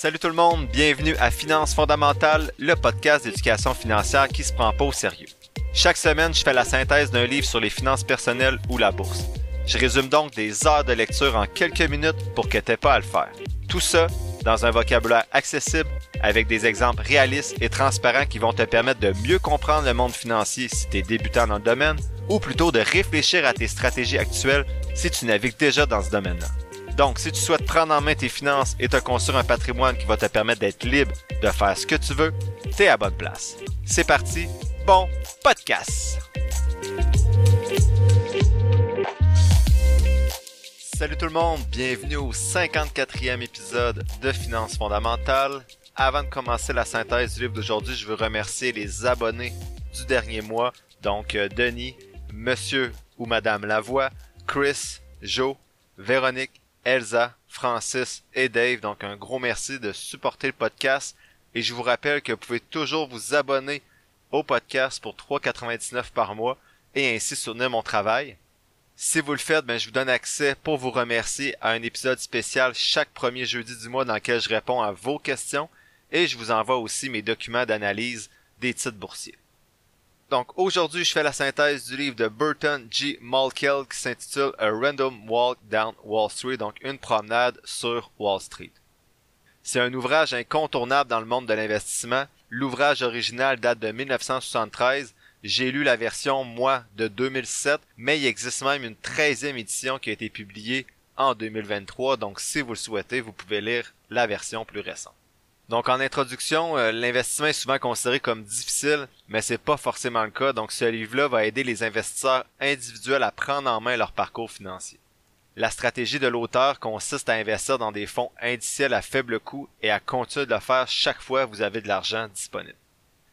Salut tout le monde, bienvenue à Finances fondamentales, le podcast d'éducation financière qui se prend pas au sérieux. Chaque semaine, je fais la synthèse d'un livre sur les finances personnelles ou la bourse. Je résume donc des heures de lecture en quelques minutes pour que t'aies pas à le faire. Tout ça dans un vocabulaire accessible avec des exemples réalistes et transparents qui vont te permettre de mieux comprendre le monde financier si tu es débutant dans le domaine ou plutôt de réfléchir à tes stratégies actuelles si tu navigues déjà dans ce domaine-là. Donc, si tu souhaites prendre en main tes finances et te construire un patrimoine qui va te permettre d'être libre de faire ce que tu veux, t'es à bonne place. C'est parti, bon podcast! Salut tout le monde, bienvenue au 54e épisode de Finances fondamentales. Avant de commencer la synthèse du livre d'aujourd'hui, je veux remercier les abonnés du dernier mois, donc euh, Denis, Monsieur ou Madame Lavoie, Chris, Joe, Véronique, Elsa, Francis et Dave. Donc un gros merci de supporter le podcast. Et je vous rappelle que vous pouvez toujours vous abonner au podcast pour 3,99 par mois et ainsi soutenir mon travail. Si vous le faites, ben, je vous donne accès pour vous remercier à un épisode spécial chaque premier jeudi du mois dans lequel je réponds à vos questions et je vous envoie aussi mes documents d'analyse des titres boursiers. Donc aujourd'hui, je fais la synthèse du livre de Burton G. Malkiel qui s'intitule A Random Walk Down Wall Street, donc une promenade sur Wall Street. C'est un ouvrage incontournable dans le monde de l'investissement. L'ouvrage original date de 1973. J'ai lu la version, moi, de 2007, mais il existe même une 13e édition qui a été publiée en 2023, donc si vous le souhaitez, vous pouvez lire la version plus récente. Donc en introduction, euh, l'investissement est souvent considéré comme difficile, mais c'est pas forcément le cas. Donc ce livre-là va aider les investisseurs individuels à prendre en main leur parcours financier. La stratégie de l'auteur consiste à investir dans des fonds indiciels à faible coût et à continuer de le faire chaque fois que vous avez de l'argent disponible.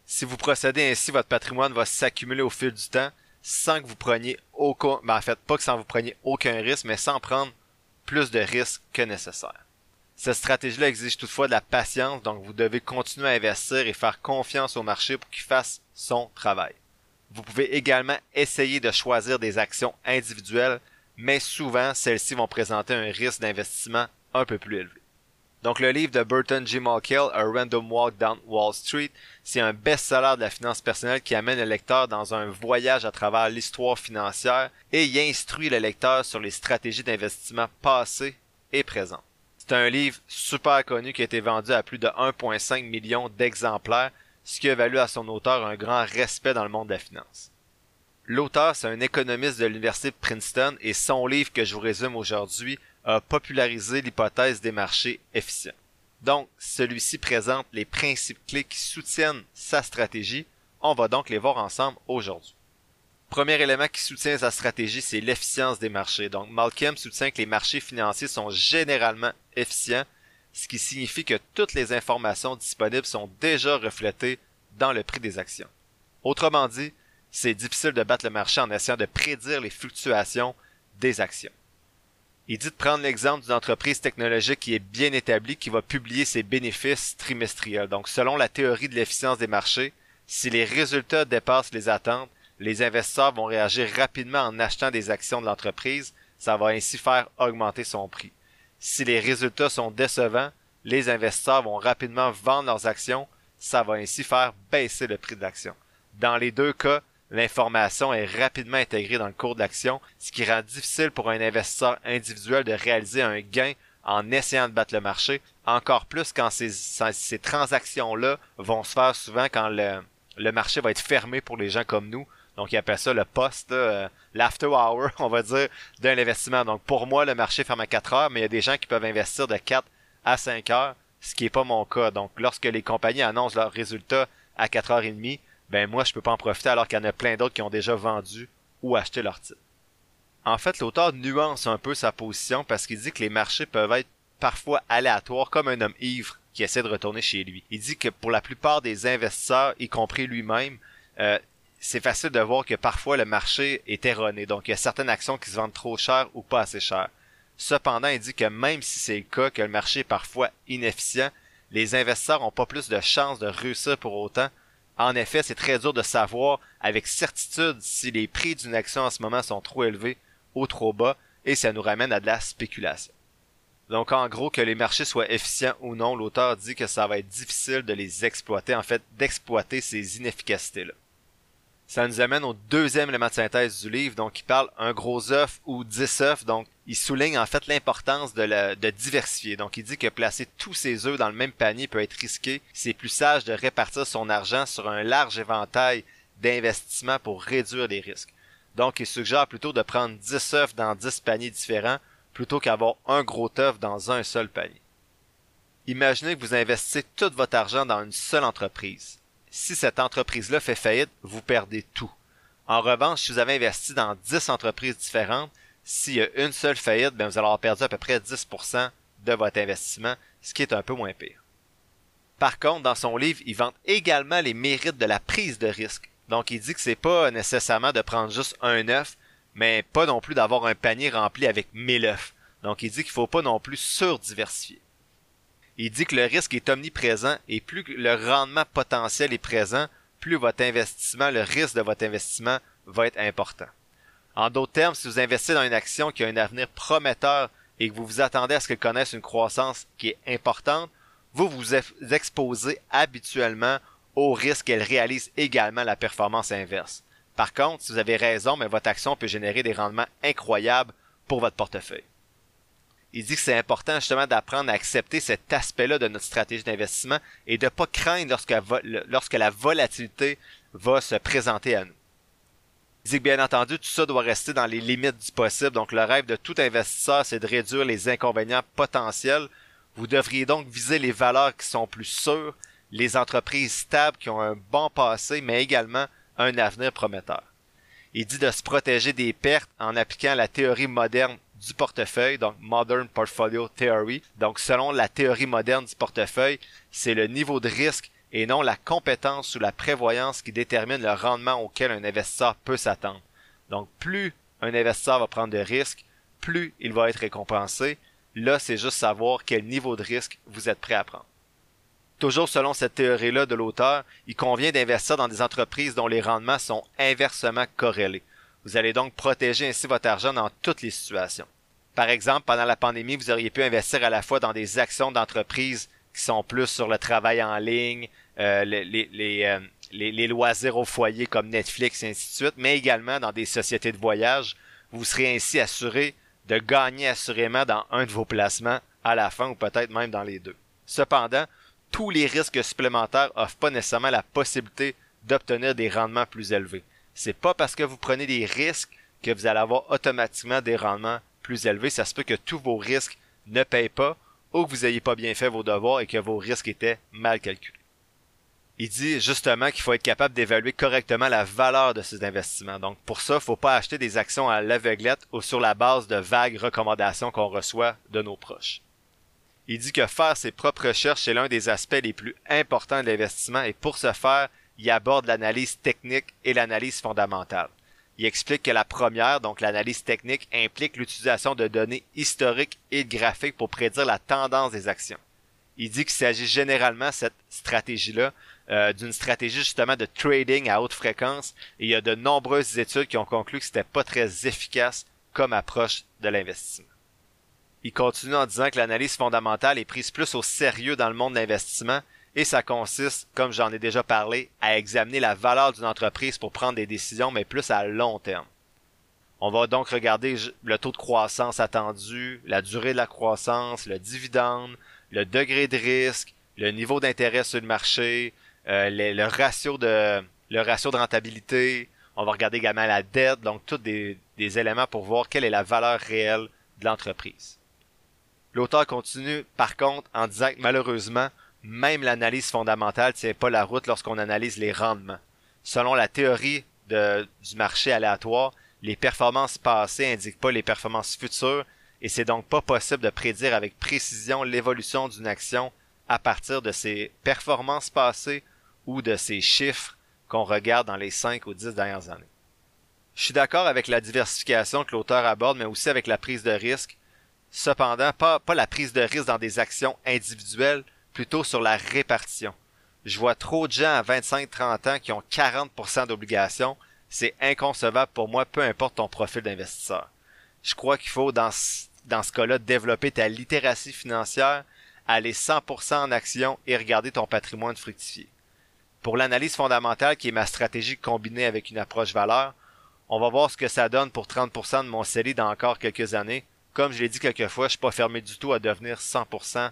Si vous procédez ainsi, votre patrimoine va s'accumuler au fil du temps sans que vous preniez aucun, ben en fait pas que sans vous preniez aucun risque, mais sans prendre plus de risques que nécessaire. Cette stratégie-là exige toutefois de la patience, donc vous devez continuer à investir et faire confiance au marché pour qu'il fasse son travail. Vous pouvez également essayer de choisir des actions individuelles, mais souvent celles-ci vont présenter un risque d'investissement un peu plus élevé. Donc le livre de Burton G. Malkiel, A Random Walk Down Wall Street, c'est un best-seller de la finance personnelle qui amène le lecteur dans un voyage à travers l'histoire financière et y instruit le lecteur sur les stratégies d'investissement passées et présentes. C'est un livre super connu qui a été vendu à plus de 1,5 million d'exemplaires, ce qui évalue à son auteur un grand respect dans le monde de la finance. L'auteur, c'est un économiste de l'Université de Princeton et son livre que je vous résume aujourd'hui a popularisé l'hypothèse des marchés efficients. Donc, celui-ci présente les principes clés qui soutiennent sa stratégie. On va donc les voir ensemble aujourd'hui. Premier élément qui soutient sa stratégie, c'est l'efficience des marchés. Donc, Malcolm soutient que les marchés financiers sont généralement efficients, ce qui signifie que toutes les informations disponibles sont déjà reflétées dans le prix des actions. Autrement dit, c'est difficile de battre le marché en essayant de prédire les fluctuations des actions. Il dit de prendre l'exemple d'une entreprise technologique qui est bien établie, qui va publier ses bénéfices trimestriels. Donc, selon la théorie de l'efficience des marchés, si les résultats dépassent les attentes, les investisseurs vont réagir rapidement en achetant des actions de l'entreprise, ça va ainsi faire augmenter son prix. Si les résultats sont décevants, les investisseurs vont rapidement vendre leurs actions, ça va ainsi faire baisser le prix de l'action. Dans les deux cas, l'information est rapidement intégrée dans le cours de l'action, ce qui rend difficile pour un investisseur individuel de réaliser un gain en essayant de battre le marché, encore plus quand ces, transactions-là vont se faire souvent quand le marché va être fermé pour les gens comme nous, donc, il appelle ça le poste, euh, l'after hour, on va dire, d'un investissement. Donc, pour moi, le marché ferme à 4 heures, mais il y a des gens qui peuvent investir de 4 à 5 heures, ce qui n'est pas mon cas. Donc, lorsque les compagnies annoncent leurs résultats à 4 heures et demie, ben moi, je peux pas en profiter alors qu'il y en a plein d'autres qui ont déjà vendu ou acheté leur titre. En fait, l'auteur nuance un peu sa position parce qu'il dit que les marchés peuvent être parfois aléatoires comme un homme ivre qui essaie de retourner chez lui. Il dit que pour la plupart des investisseurs, y compris lui-même, euh, c'est facile de voir que parfois le marché est erroné. Donc, il y a certaines actions qui se vendent trop cher ou pas assez cher. Cependant, il dit que même si c'est le cas, que le marché est parfois inefficient, les investisseurs n'ont pas plus de chances de réussir pour autant. En effet, c'est très dur de savoir avec certitude si les prix d'une action en ce moment sont trop élevés ou trop bas, et ça nous ramène à de la spéculation. Donc en gros, que les marchés soient efficients ou non, l'auteur dit que ça va être difficile de les exploiter, en fait, d'exploiter ces inefficacités-là. Ça nous amène au deuxième élément de synthèse du livre, donc il parle un gros œuf ou dix œufs, donc il souligne en fait l'importance de, de diversifier. Donc il dit que placer tous ses œufs dans le même panier peut être risqué. C'est plus sage de répartir son argent sur un large éventail d'investissements pour réduire les risques. Donc il suggère plutôt de prendre 10 œufs dans 10 paniers différents plutôt qu'avoir un gros œuf dans un seul panier. Imaginez que vous investissez tout votre argent dans une seule entreprise. Si cette entreprise-là fait faillite, vous perdez tout. En revanche, si vous avez investi dans 10 entreprises différentes, s'il y a une seule faillite, ben vous allez avoir perdu à peu près 10% de votre investissement, ce qui est un peu moins pire. Par contre, dans son livre, il vante également les mérites de la prise de risque. Donc, il dit que c'est pas nécessairement de prendre juste un œuf, mais pas non plus d'avoir un panier rempli avec 1000 œufs. Donc il dit qu'il faut pas non plus surdiversifier. Il dit que le risque est omniprésent et plus le rendement potentiel est présent, plus votre investissement, le risque de votre investissement va être important. En d'autres termes, si vous investissez dans une action qui a un avenir prometteur et que vous vous attendez à ce qu'elle connaisse une croissance qui est importante, vous vous exposez habituellement au risque qu'elle réalise également la performance inverse. Par contre, si vous avez raison, mais votre action peut générer des rendements incroyables pour votre portefeuille. Il dit que c'est important justement d'apprendre à accepter cet aspect-là de notre stratégie d'investissement et de ne pas craindre lorsque, la volatilité va se présenter à nous. Il dit que bien entendu, tout ça doit rester dans les limites du possible. Donc le rêve de tout investisseur, c'est de réduire les inconvénients potentiels. Vous devriez donc viser les valeurs qui sont plus sûres, les entreprises stables qui ont un bon passé, mais également un avenir prometteur. Il dit de se protéger des pertes en appliquant la théorie moderne du portefeuille, donc Modern Portfolio Theory. Donc selon la théorie moderne du portefeuille, c'est le niveau de risque et non la compétence ou la prévoyance qui détermine le rendement auquel un investisseur peut s'attendre. Donc plus un investisseur va prendre de risques, plus il va être récompensé. Là, c'est juste savoir quel niveau de risque vous êtes prêt à prendre. Toujours selon cette théorie-là de l'auteur, il convient d'investir dans des entreprises dont les rendements sont inversement corrélés. Vous allez donc protéger ainsi votre argent dans toutes les situations. Par exemple, pendant la pandémie, vous auriez pu investir à la fois dans des actions d'entreprises qui sont plus sur le travail en ligne, euh, les, euh, les, les, loisirs au foyer comme Netflix et ainsi de suite, mais également dans des sociétés de voyage. Vous serez ainsi assuré de gagner assurément dans un de vos placements à la fin ou peut-être même dans les deux. Cependant, tous les risques supplémentaires offrent pas nécessairement la possibilité d'obtenir des rendements plus élevés. C'est pas parce que vous prenez des risques que vous allez avoir automatiquement des rendements plus élevés. Ça se peut que tous vos risques ne payent pas ou que vous n'ayez pas bien fait vos devoirs et que vos risques étaient mal calculés. Il dit justement qu'il faut être capable d'évaluer correctement la valeur de ces investissements. Donc pour ça, il ne faut pas acheter des actions à l'aveuglette ou sur la base de vagues recommandations qu'on reçoit de nos proches. Il dit que faire ses propres recherches est l'un des aspects les plus importants de l'investissement et pour ce faire, il aborde l'analyse technique et l'analyse fondamentale. Il explique que la première, donc l'analyse technique, implique l'utilisation de données historiques et graphiques pour prédire la tendance des actions. Il dit qu'il s'agit généralement cette stratégie-là euh, d'une stratégie justement de trading à haute fréquence et il y a de nombreuses études qui ont conclu que c'était pas très efficace comme approche de l'investissement. Il continue en disant que l'analyse fondamentale est prise plus au sérieux dans le monde de l'investissement et ça consiste, comme j'en ai déjà parlé, à examiner la valeur d'une entreprise pour prendre des décisions, mais plus à long terme. On va donc regarder le taux de croissance attendu, la durée de la croissance, le dividende, le degré de risque, le niveau d'intérêt sur le marché, euh, le, ratio de le ratio de rentabilité. On va regarder également la dette, donc tous des éléments pour voir quelle est la valeur réelle de l'entreprise. L'auteur continue par contre en disant que malheureusement, même l'analyse fondamentale tient pas la route lorsqu'on analyse les rendements. Selon la théorie du marché aléatoire, les performances passées indiquent pas les performances futures et c'est donc pas possible de prédire avec précision l'évolution d'une action à partir de ses performances passées ou de ses chiffres qu'on regarde dans les 5 ou 10 dernières années. Je suis d'accord avec la diversification que l'auteur aborde, mais aussi avec la prise de risque, Cependant, pas, pas la prise de risque dans des actions individuelles, plutôt sur la répartition. Je vois trop de gens à 25-30 ans qui ont 40% d'obligations. C'est inconcevable pour moi, peu importe ton profil d'investisseur. Je crois qu'il faut, dans, dans ce cas-là, développer ta littératie financière, aller 100% en action et regarder ton patrimoine fructifier. Pour l'analyse fondamentale, qui est ma stratégie combinée avec une approche valeur, on va voir ce que ça donne pour 30% de mon CELI dans encore quelques années. Comme je l'ai dit quelques fois, je suis pas fermé du tout à devenir 100%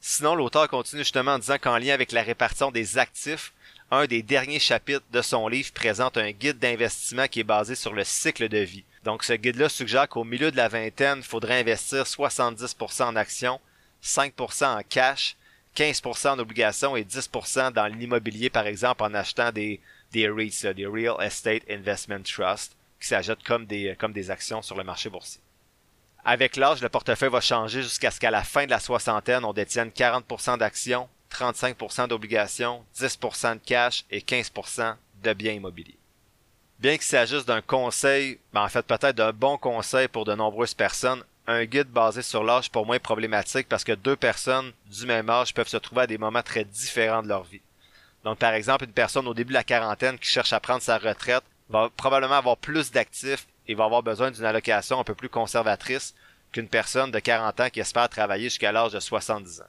Sinon, l'auteur continue justement en disant qu'en lien avec la répartition des actifs, un des derniers chapitres de son livre présente un guide d'investissement qui est basé sur le cycle de vie. Donc ce guide-là suggère qu'au milieu de la vingtaine, il faudrait investir 70% en actions, 5% en cash, 15% en obligations et 10% dans l'immobilier, par exemple, en achetant des, REITs, des Real Estate Investment Trust, qui des, comme des actions sur le marché boursier. Avec l'âge, le portefeuille va changer jusqu'à ce qu'à la fin de la soixantaine, on détienne 40% d'actions, 35% d'obligations, 10% de cash et 15% de biens immobiliers. Bien qu'il s'agisse d'un conseil, ben en fait peut-être d'un bon conseil pour de nombreuses personnes, un guide basé sur l'âge pour moi est problématique parce que deux personnes du même âge peuvent se trouver à des moments très différents de leur vie. Donc par exemple, une personne au début de la quarantaine qui cherche à prendre sa retraite va probablement avoir plus d'actifs et va avoir besoin d'une allocation un peu plus conservatrice qu'une personne de 40 ans qui espère travailler jusqu'à l'âge de 70 ans.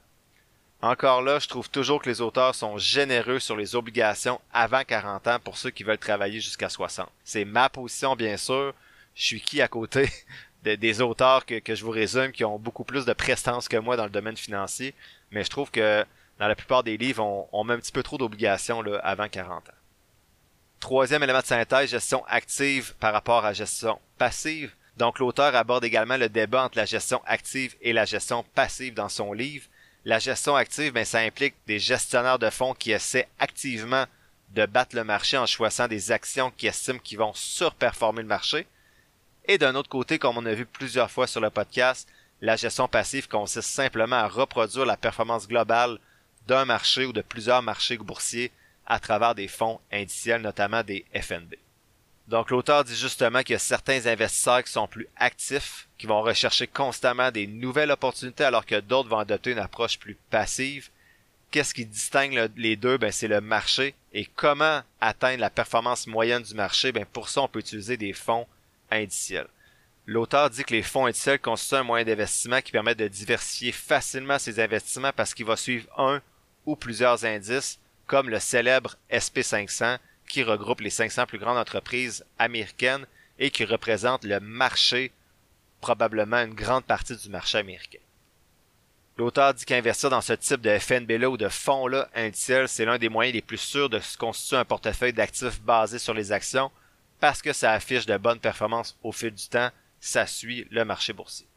Encore là, je trouve toujours que les auteurs sont généreux sur les obligations avant 40 ans pour ceux qui veulent travailler jusqu'à 60. C'est ma position, bien sûr. Je suis qui à côté des auteurs que, je vous résume qui ont beaucoup plus de prestance que moi dans le domaine financier. Mais je trouve que dans la plupart des livres, on, on met un petit peu trop d'obligations avant 40 ans. Troisième élément de synthèse, gestion active par rapport à gestion passive. Donc l'auteur aborde également le débat entre la gestion active et la gestion passive dans son livre. La gestion active, ben, ça implique des gestionnaires de fonds qui essaient activement de battre le marché en choisissant des actions qui estiment qu'ils vont surperformer le marché. Et d'un autre côté, comme on a vu plusieurs fois sur le podcast, la gestion passive consiste simplement à reproduire la performance globale d'un marché ou de plusieurs marchés boursiers à travers des fonds indiciels, notamment des FNB. Donc l'auteur dit justement qu'il y a certains investisseurs qui sont plus actifs, qui vont rechercher constamment des nouvelles opportunités alors que d'autres vont adopter une approche plus passive. Qu'est-ce qui distingue les deux? Ben c'est le marché et comment atteindre la performance moyenne du marché? Ben pour ça on peut utiliser des fonds indiciels. L'auteur dit que les fonds indiciels constituent un moyen d'investissement qui permet de diversifier facilement ses investissements parce qu'il va suivre un ou plusieurs indices comme le célèbre SP500 qui regroupe les 500 plus grandes entreprises américaines et qui représente le marché, probablement une grande partie du marché américain. L'auteur dit qu'investir dans ce type de FNB-là ou de fonds-là indiciels, c'est l'un des moyens les plus sûrs de se constituer un portefeuille d'actifs basé sur les actions parce que ça affiche de bonnes performances au fil du temps, ça suit le marché boursier.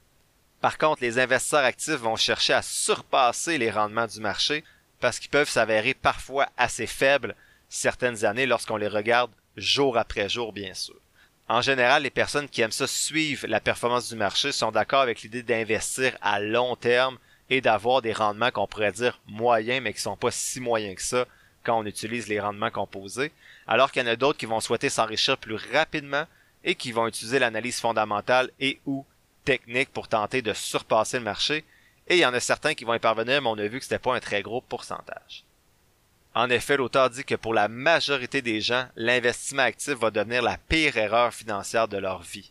Par contre, les investisseurs actifs vont chercher à surpasser les rendements du marché parce qu'ils peuvent s'avérer parfois assez faibles certaines années lorsqu'on les regarde jour après jour, bien sûr. En général, les personnes qui aiment ça suivre la performance du marché sont d'accord avec l'idée d'investir à long terme et d'avoir des rendements qu'on pourrait dire moyens, mais qui sont pas si moyens que ça quand on utilise les rendements composés, alors qu'il y en a d'autres qui vont souhaiter s'enrichir plus rapidement et qui vont utiliser l'analyse fondamentale et ou technique pour tenter de surpasser le marché, et il y en a certains qui vont y parvenir, mais on a vu que c'était pas un très gros pourcentage. En effet, l'auteur dit que pour la majorité des gens, l'investissement actif va devenir la pire erreur financière de leur vie.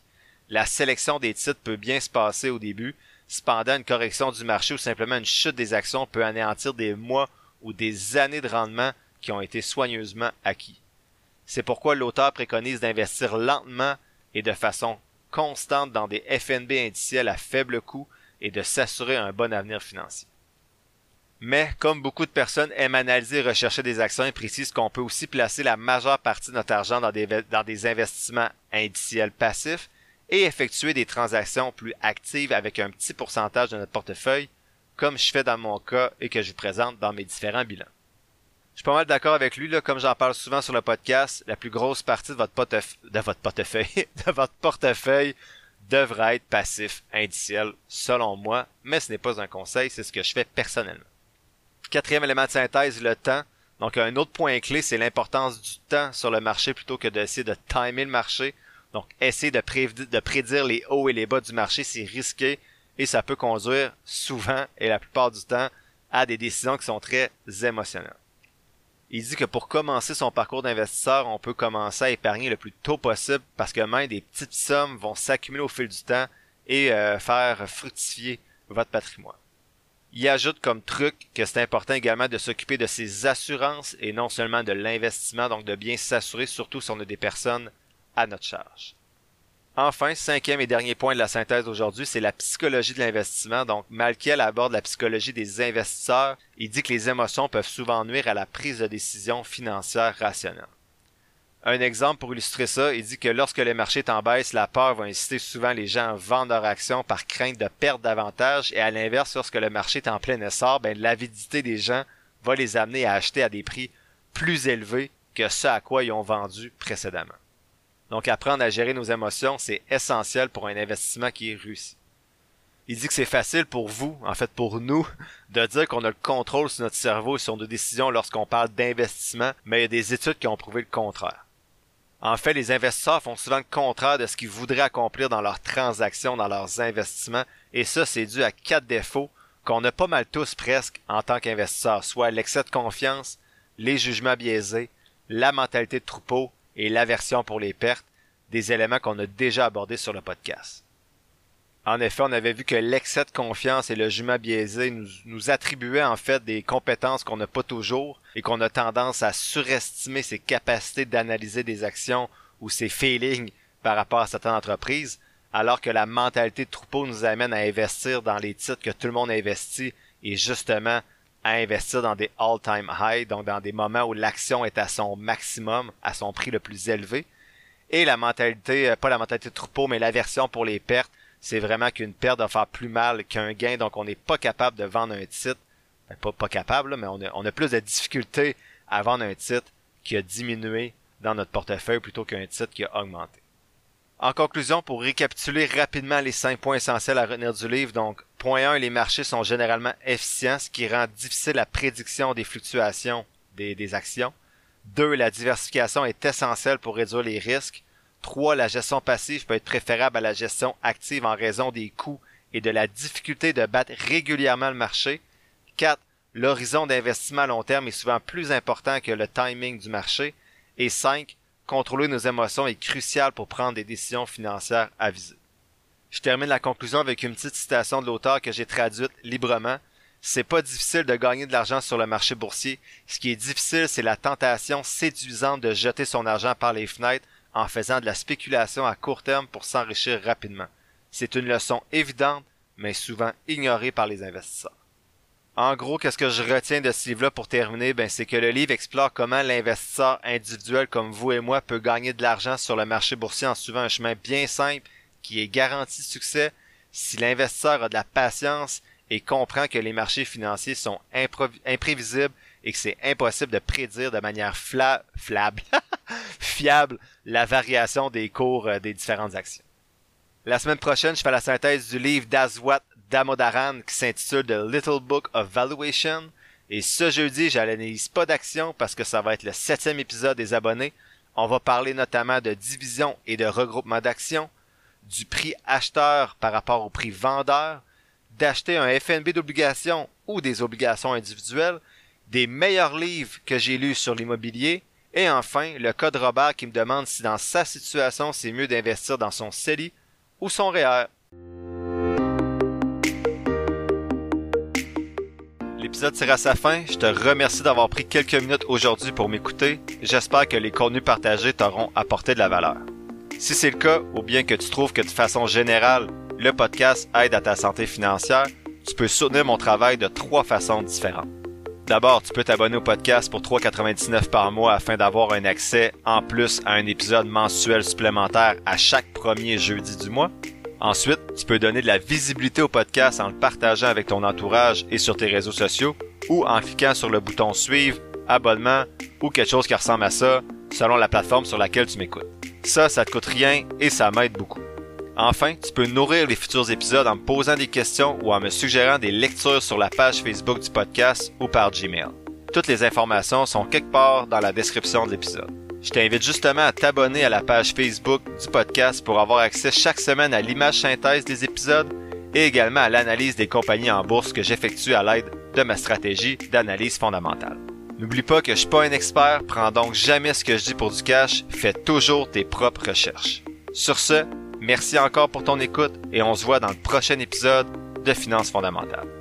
La sélection des titres peut bien se passer au début, cependant une correction du marché ou simplement une chute des actions peut anéantir des mois ou des années de rendement qui ont été soigneusement acquis. C'est pourquoi l'auteur préconise d'investir lentement et de façon constante dans des FNB indiciels à faible coût et de s'assurer un bon avenir financier. Mais, comme beaucoup de personnes aiment analyser et rechercher des actions, ils précisent qu'on peut aussi placer la majeure partie de notre argent dans des, investissements indiciels passifs et effectuer des transactions plus actives avec un petit pourcentage de notre portefeuille, comme je fais dans mon cas et que je vous présente dans mes différents bilans. Je suis pas mal d'accord avec lui, comme j'en parle souvent sur le podcast, la plus grosse partie de votre, de de votre portefeuille devrait être passif indiciel, selon moi, mais ce n'est pas un conseil, c'est ce que je fais personnellement. Quatrième élément de synthèse, le temps. Donc un autre point clé, c'est l'importance du temps sur le marché plutôt que d'essayer de timer le marché. Donc essayer de, de prédire les hauts et les bas du marché, c'est risqué et ça peut conduire souvent et la plupart du temps à des décisions qui sont très émotionnelles. Il dit que pour commencer son parcours d'investisseur, on peut commencer à épargner le plus tôt possible parce que même des petites sommes vont s'accumuler au fil du temps et euh, faire fructifier votre patrimoine. Il ajoute comme truc que c'est important également de s'occuper de ses assurances et non seulement de l'investissement, donc de bien s'assurer, surtout si on a des personnes à notre charge. Enfin, cinquième et dernier point de la synthèse d'aujourd'hui, c'est la psychologie de l'investissement. Donc, Malkiel aborde la psychologie des investisseurs. Il dit que les émotions peuvent souvent nuire à la prise de décision financière rationnelle. Un exemple pour illustrer ça, il dit que lorsque le marché est en baisse, la peur va inciter souvent les gens à vendre leurs actions par crainte de perdre davantage et à l'inverse, lorsque le marché est en plein essor, ben, l'avidité des gens va les amener à acheter à des prix plus élevés que ce à quoi ils ont vendu précédemment. Donc apprendre à gérer nos émotions, c'est essentiel pour un investissement qui est réussi. Il dit que c'est facile pour vous, en fait pour nous, de dire qu'on a le contrôle sur notre cerveau et sur nos décisions lorsqu'on parle d'investissement, mais il y a des études qui ont prouvé le contraire. En fait, les investisseurs font souvent le contraire de ce qu'ils voudraient accomplir dans leurs transactions, dans leurs investissements, et ça, c'est dû à quatre défauts qu'on a pas mal tous presque en tant qu'investisseurs, soit l'excès de confiance, les jugements biaisés, la mentalité de troupeau et l'aversion pour les pertes, des éléments qu'on a déjà abordés sur le podcast. En effet, on avait vu que l'excès de confiance et le jument biaisé nous, attribuaient en fait des compétences qu'on n'a pas toujours et qu'on a tendance à surestimer ses capacités d'analyser des actions ou ses feelings par rapport à certaines entreprises, alors que la mentalité de troupeau nous amène à investir dans les titres que tout le monde investit et justement à investir dans des all-time high, donc dans des moments où l'action est à son maximum, à son prix le plus élevé. Et la mentalité, euh, pas la mentalité de troupeau, mais l'aversion pour les pertes, c'est vraiment qu'une perte va faire plus mal qu'un gain, donc on n'est pas capable de vendre un titre. Ben, pas, pas capable, mais on a, on a plus de difficultés à vendre un titre qui a diminué dans notre portefeuille plutôt qu'un titre qui a augmenté. En conclusion, pour récapituler rapidement les cinq points essentiels à retenir du livre, donc point 1, les marchés sont généralement efficients, ce qui rend difficile la prédiction des fluctuations des, des actions. 2. La diversification est essentielle pour réduire les risques. 3. La gestion passive peut être préférable à la gestion active en raison des coûts et de la difficulté de battre régulièrement le marché. 4. L'horizon d'investissement à long terme est souvent plus important que le timing du marché. Et 5. Contrôler nos émotions est crucial pour prendre des décisions financières avisées. Je termine la conclusion avec une petite citation de l'auteur que j'ai traduite librement. C'est pas difficile de gagner de l'argent sur le marché boursier. Ce qui est difficile, c'est la tentation séduisante de jeter son argent par les fenêtres en faisant de la spéculation à court terme pour s'enrichir rapidement. C'est une leçon évidente, mais souvent ignorée par les investisseurs. En gros, qu'est-ce que je retiens de ce livre-là pour terminer? Ben, c'est que le livre explore comment l'investisseur individuel comme vous et moi peut gagner de l'argent sur le marché boursier en suivant un chemin bien simple qui est garanti de succès si l'investisseur a de la patience et comprend que les marchés financiers sont imprévisibles et que c'est impossible de prédire de manière fla flable, fiable la variation des cours euh, des différentes actions. La semaine prochaine, je fais la synthèse du livre d'Azwat Damodaran qui s'intitule The Little Book of Valuation. Et ce jeudi, j'analyse pas d'action parce que ça va être le septième épisode des abonnés. On va parler notamment de division et de regroupement d'actions, du prix acheteur par rapport au prix vendeur, d'acheter un FNB d'obligations ou des obligations individuelles, des meilleurs livres que j'ai lus sur l'immobilier, et enfin le code Robert qui me demande si dans sa situation c'est mieux d'investir dans son CELI ou son REER. L'épisode tire à sa fin. Je te remercie d'avoir pris quelques minutes aujourd'hui pour m'écouter. J'espère que les contenus partagés t'auront apporté de la valeur. Si c'est le cas, ou bien que tu trouves que de façon générale, le podcast aide à ta santé financière, tu peux soutenir mon travail de trois façons différentes. D'abord, tu peux t'abonner au podcast pour 3,99 par mois afin d'avoir un accès en plus à un épisode mensuel supplémentaire à chaque premier jeudi du mois. Ensuite, tu peux donner de la visibilité au podcast en le partageant avec ton entourage et sur tes réseaux sociaux ou en cliquant sur le bouton suivre, abonnement ou quelque chose qui ressemble à ça selon la plateforme sur laquelle tu m'écoutes. Ça, ça te coûte rien et ça m'aide beaucoup. Enfin, tu peux nourrir les futurs épisodes en me posant des questions ou en me suggérant des lectures sur la page Facebook du podcast ou par Gmail. Toutes les informations sont quelque part dans la description de l'épisode. Je t'invite justement à t'abonner à la page Facebook du podcast pour avoir accès chaque semaine à l'image synthèse des épisodes et également à l'analyse des compagnies en bourse que j'effectue à l'aide de ma stratégie d'analyse fondamentale. N'oublie pas que je suis pas un expert, prends donc jamais ce que je dis pour du cash, fais toujours tes propres recherches. Sur ce, merci encore pour ton écoute et on se voit dans le prochain épisode de Finances fondamentales.